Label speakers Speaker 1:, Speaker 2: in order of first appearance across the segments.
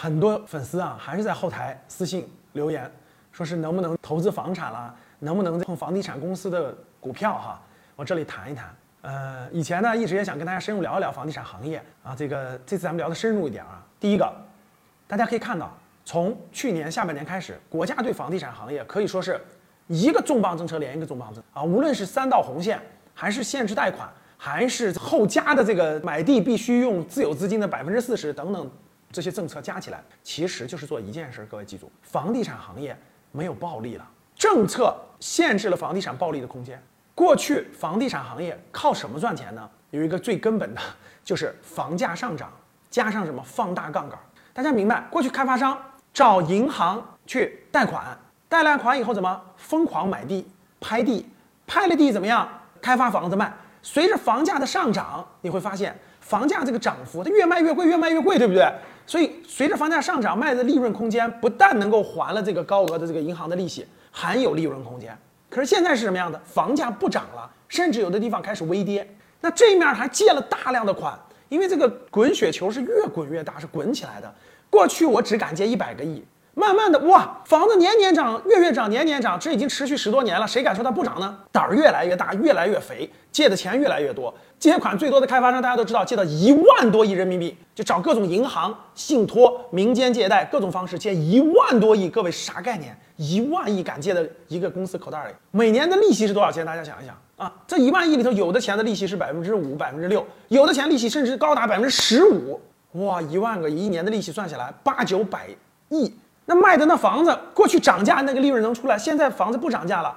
Speaker 1: 很多粉丝啊，还是在后台私信留言，说是能不能投资房产啦，能不能碰房地产公司的股票哈？我这里谈一谈。呃，以前呢，一直也想跟大家深入聊一聊房地产行业啊。这个这次咱们聊的深入一点啊。第一个，大家可以看到，从去年下半年开始，国家对房地产行业可以说是一个重磅政策连一个重磅政啊。无论是三道红线，还是限制贷款，还是后加的这个买地必须用自有资金的百分之四十等等这些政策加起来，其实就是做一件事。各位记住，房地产行业没有暴利了，政策限制了房地产暴利的空间。过去房地产行业靠什么赚钱呢？有一个最根本的，就是房价上涨加上什么放大杠杆。大家明白，过去开发商找银行去贷款，贷了款以后怎么疯狂买地拍地，拍了地怎么样开发房子卖？随着房价的上涨，你会发现房价这个涨幅它越卖越贵，越卖越贵，对不对？所以随着房价上涨，卖的利润空间不但能够还了这个高额的这个银行的利息，还有利润空间。可是现在是什么样的？房价不涨了，甚至有的地方开始微跌。那这面还借了大量的款，因为这个滚雪球是越滚越大，是滚起来的。过去我只敢借一百个亿，慢慢的哇，房子年年涨，月月涨，年年涨，这已经持续十多年了，谁敢说它不涨呢？胆儿越来越大，越来越肥，借的钱越来越多。借款最多的开发商，大家都知道，借到一万多亿人民币，就找各种银行、信托、民间借贷各种方式借一万多亿。各位啥概念？一万亿敢借的一个公司口袋里，每年的利息是多少钱？大家想一想啊，这一万亿里头，有的钱的利息是百分之五、百分之六，有的钱利息甚至高达百分之十五。哇，一万个一年的利息算下来八九百亿，那卖的那房子过去涨价那个利润能出来，现在房子不涨价了，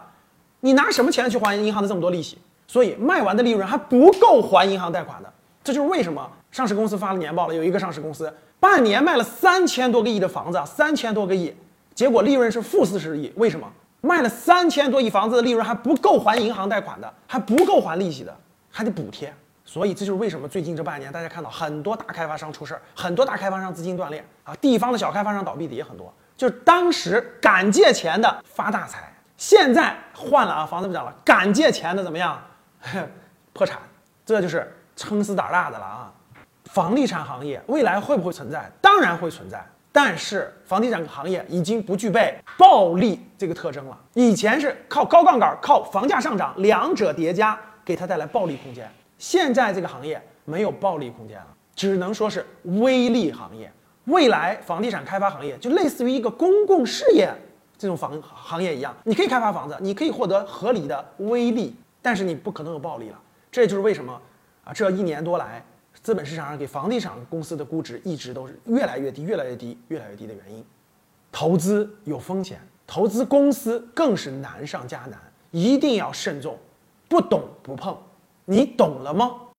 Speaker 1: 你拿什么钱去还银行的这么多利息？所以卖完的利润还不够还银行贷款的，这就是为什么上市公司发了年报了。有一个上市公司半年卖了三千多个亿的房子，三千多个亿，结果利润是负四十亿。为什么卖了三千多亿房子的利润还不够还银行贷款的，还不够还利息的，还得补贴。所以这就是为什么最近这半年大家看到很多大开发商出事儿，很多大开发商资金断裂啊，地方的小开发商倒闭的也很多。就当时敢借钱的发大财，现在换了啊，房子不涨了，敢借钱的怎么样？破产，这就是撑死胆大的了啊！房地产行业未来会不会存在？当然会存在，但是房地产行业已经不具备暴利这个特征了。以前是靠高杠杆、靠房价上涨两者叠加给它带来暴利空间，现在这个行业没有暴利空间了，只能说是微利行业。未来房地产开发行业就类似于一个公共事业这种房行业一样，你可以开发房子，你可以获得合理的微利。但是你不可能有暴利了，这就是为什么啊，这一年多来，资本市场上给房地产公司的估值一直都是越来越低、越来越低、越来越低的原因。投资有风险，投资公司更是难上加难，一定要慎重，不懂不碰。你懂了吗？